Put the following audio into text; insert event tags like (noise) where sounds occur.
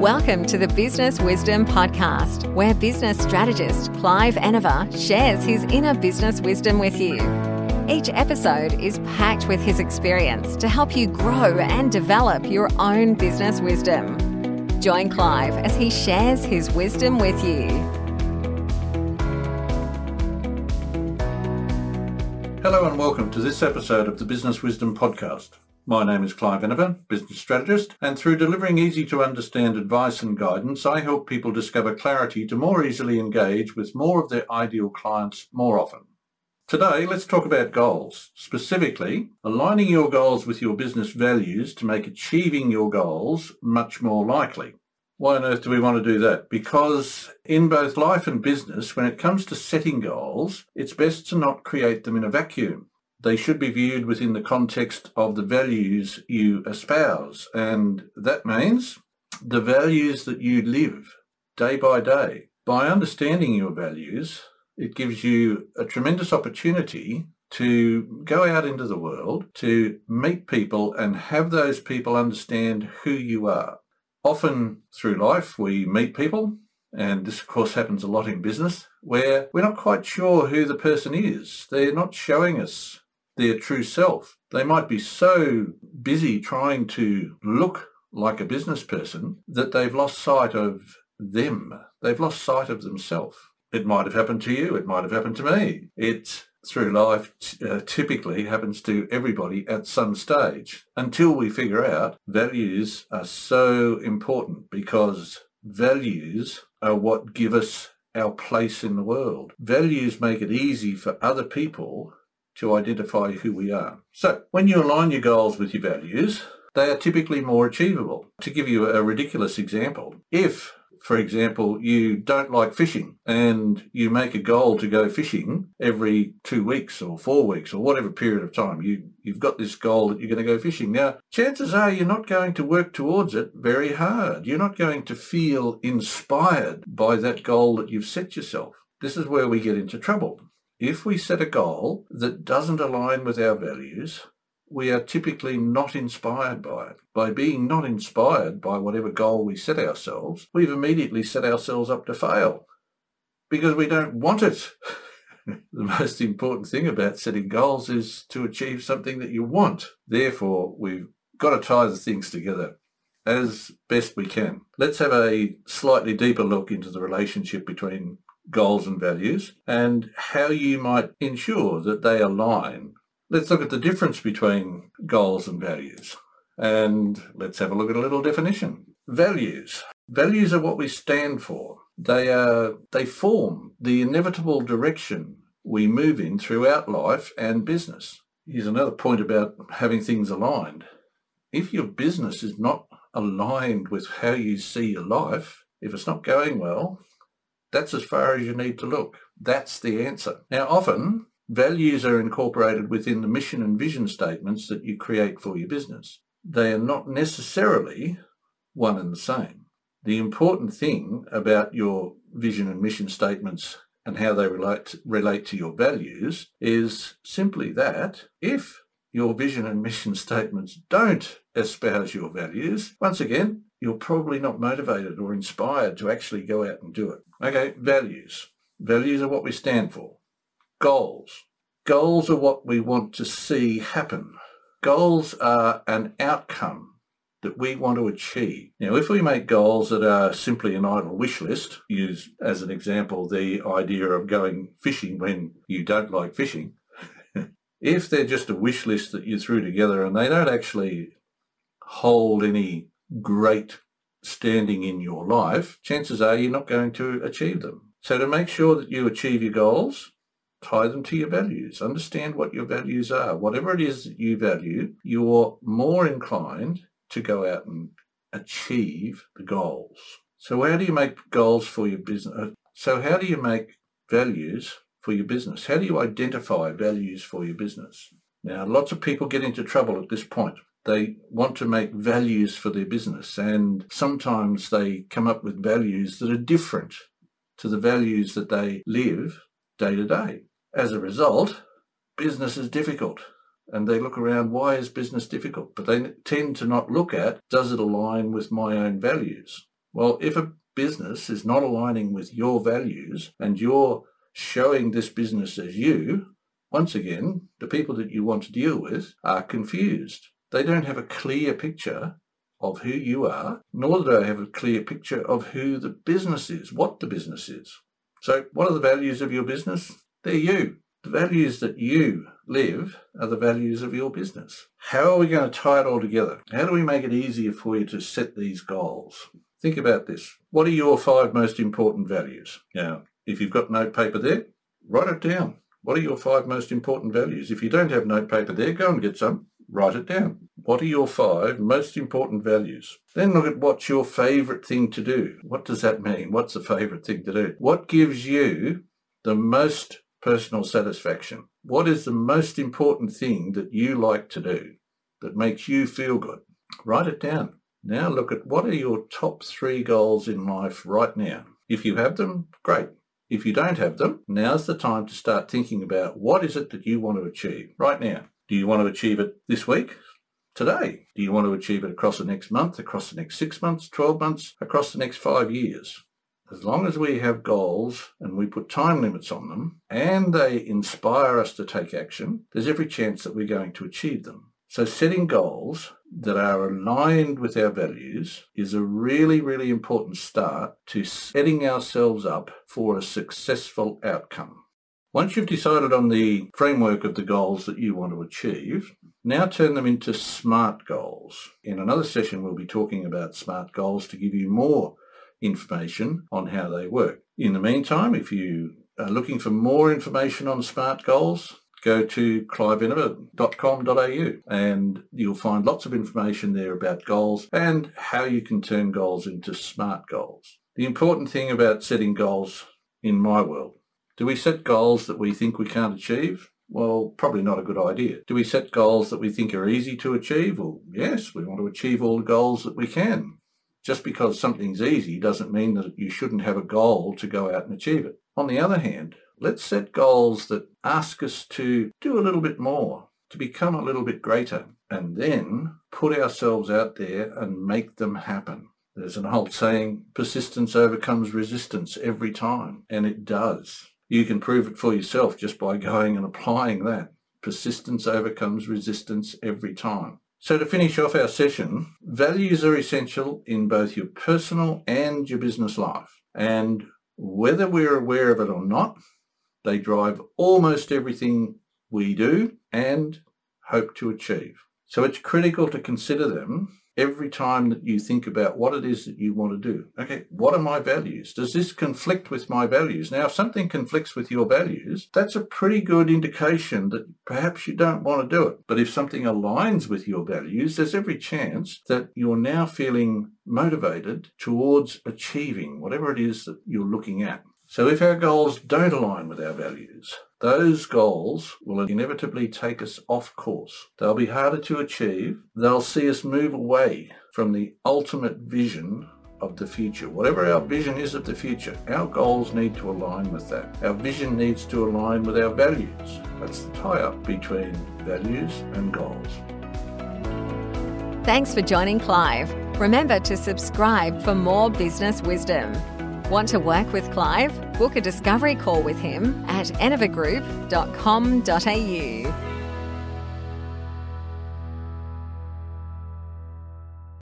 Welcome to the Business Wisdom Podcast, where business strategist Clive Enever shares his inner business wisdom with you. Each episode is packed with his experience to help you grow and develop your own business wisdom. Join Clive as he shares his wisdom with you. Hello and welcome to this episode of the Business Wisdom Podcast. My name is Clive Enever, business strategist, and through delivering easy to understand advice and guidance, I help people discover clarity to more easily engage with more of their ideal clients more often. Today, let's talk about goals, specifically aligning your goals with your business values to make achieving your goals much more likely. Why on earth do we want to do that? Because in both life and business, when it comes to setting goals, it's best to not create them in a vacuum they should be viewed within the context of the values you espouse. And that means the values that you live day by day. By understanding your values, it gives you a tremendous opportunity to go out into the world, to meet people and have those people understand who you are. Often through life, we meet people, and this of course happens a lot in business, where we're not quite sure who the person is. They're not showing us their true self. They might be so busy trying to look like a business person that they've lost sight of them. They've lost sight of themselves. It might have happened to you. It might have happened to me. It, through life, uh, typically happens to everybody at some stage until we figure out values are so important because values are what give us our place in the world. Values make it easy for other people to identify who we are. So when you align your goals with your values, they are typically more achievable. To give you a ridiculous example, if for example, you don't like fishing and you make a goal to go fishing every two weeks or four weeks or whatever period of time, you, you've got this goal that you're going to go fishing. Now, chances are you're not going to work towards it very hard. You're not going to feel inspired by that goal that you've set yourself. This is where we get into trouble if we set a goal that doesn't align with our values, we are typically not inspired by it. By being not inspired by whatever goal we set ourselves, we've immediately set ourselves up to fail because we don't want it. (laughs) the most important thing about setting goals is to achieve something that you want. Therefore, we've got to tie the things together as best we can. Let's have a slightly deeper look into the relationship between goals and values and how you might ensure that they align. Let's look at the difference between goals and values. And let's have a look at a little definition. Values. Values are what we stand for. They are, they form the inevitable direction we move in throughout life and business. Here's another point about having things aligned. If your business is not aligned with how you see your life, if it's not going well, that's as far as you need to look. That's the answer. Now, often values are incorporated within the mission and vision statements that you create for your business. They are not necessarily one and the same. The important thing about your vision and mission statements and how they relate, relate to your values is simply that if your vision and mission (laughs) statements don't espouse your values, once again, you're probably not motivated or inspired to actually go out and do it. Okay, values. Values are what we stand for. Goals. Goals are what we want to see happen. Goals are an outcome that we want to achieve. Now, if we make goals that are simply an idle wish list, use as an example the idea of going fishing when you don't like fishing, (laughs) if they're just a wish list that you threw together and they don't actually hold any great standing in your life, chances are you're not going to achieve them. So to make sure that you achieve your goals, tie them to your values. Understand what your values are. Whatever it is that you value, you're more inclined to go out and achieve the goals. So how do you make goals for your business? Uh, so how do you make values for your business? How do you identify values for your business? Now, lots of people get into trouble at this point they want to make values for their business and sometimes they come up with values that are different to the values that they live day to day. As a result, business is difficult and they look around, why is business difficult? But they tend to not look at, does it align with my own values? Well, if a business is not aligning with your values and you're showing this business as you, once again, the people that you want to deal with are confused. They don't have a clear picture of who you are, nor do they have a clear picture of who the business is, what the business is. So what are the values of your business? They're you. The values that you live are the values of your business. How are we going to tie it all together? How do we make it easier for you to set these goals? Think about this. What are your five most important values? Now, if you've got notepaper there, write it down. What are your five most important values? If you don't have notepaper there, go and get some. Write it down. What are your five most important values? Then look at what's your favourite thing to do. What does that mean? What's the favourite thing to do? What gives you the most personal satisfaction? What is the most important thing that you like to do that makes you feel good? Write it down. Now look at what are your top three goals in life right now. If you have them, great. If you don't have them, now's the time to start thinking about what is it that you want to achieve right now. Do you want to achieve it this week? Today? Do you want to achieve it across the next month, across the next six months, 12 months, across the next five years? As long as we have goals and we put time limits on them and they inspire us to take action, there's every chance that we're going to achieve them. So setting goals that are aligned with our values is a really, really important start to setting ourselves up for a successful outcome. Once you've decided on the framework of the goals that you want to achieve, now turn them into SMART goals. In another session, we'll be talking about SMART goals to give you more information on how they work. In the meantime, if you are looking for more information on SMART goals, go to cliveenever.com.au and you'll find lots of information there about goals and how you can turn goals into smart goals. The important thing about setting goals in my world, do we set goals that we think we can't achieve? Well, probably not a good idea. Do we set goals that we think are easy to achieve? Well, yes, we want to achieve all the goals that we can. Just because something's easy doesn't mean that you shouldn't have a goal to go out and achieve it. On the other hand, Let's set goals that ask us to do a little bit more, to become a little bit greater, and then put ourselves out there and make them happen. There's an old saying, persistence overcomes resistance every time, and it does. You can prove it for yourself just by going and applying that. Persistence overcomes resistance every time. So to finish off our session, values are essential in both your personal and your business life. And whether we're aware of it or not, they drive almost everything we do and hope to achieve. So it's critical to consider them every time that you think about what it is that you want to do. Okay, what are my values? Does this conflict with my values? Now, if something conflicts with your values, that's a pretty good indication that perhaps you don't want to do it. But if something aligns with your values, there's every chance that you're now feeling motivated towards achieving whatever it is that you're looking at. So if our goals don't align with our values, those goals will inevitably take us off course. They'll be harder to achieve. They'll see us move away from the ultimate vision of the future. Whatever our vision is of the future, our goals need to align with that. Our vision needs to align with our values. That's the tie-up between values and goals. Thanks for joining Clive. Remember to subscribe for more business wisdom. Want to work with Clive? Book a discovery call with him at enevergroup.com.au.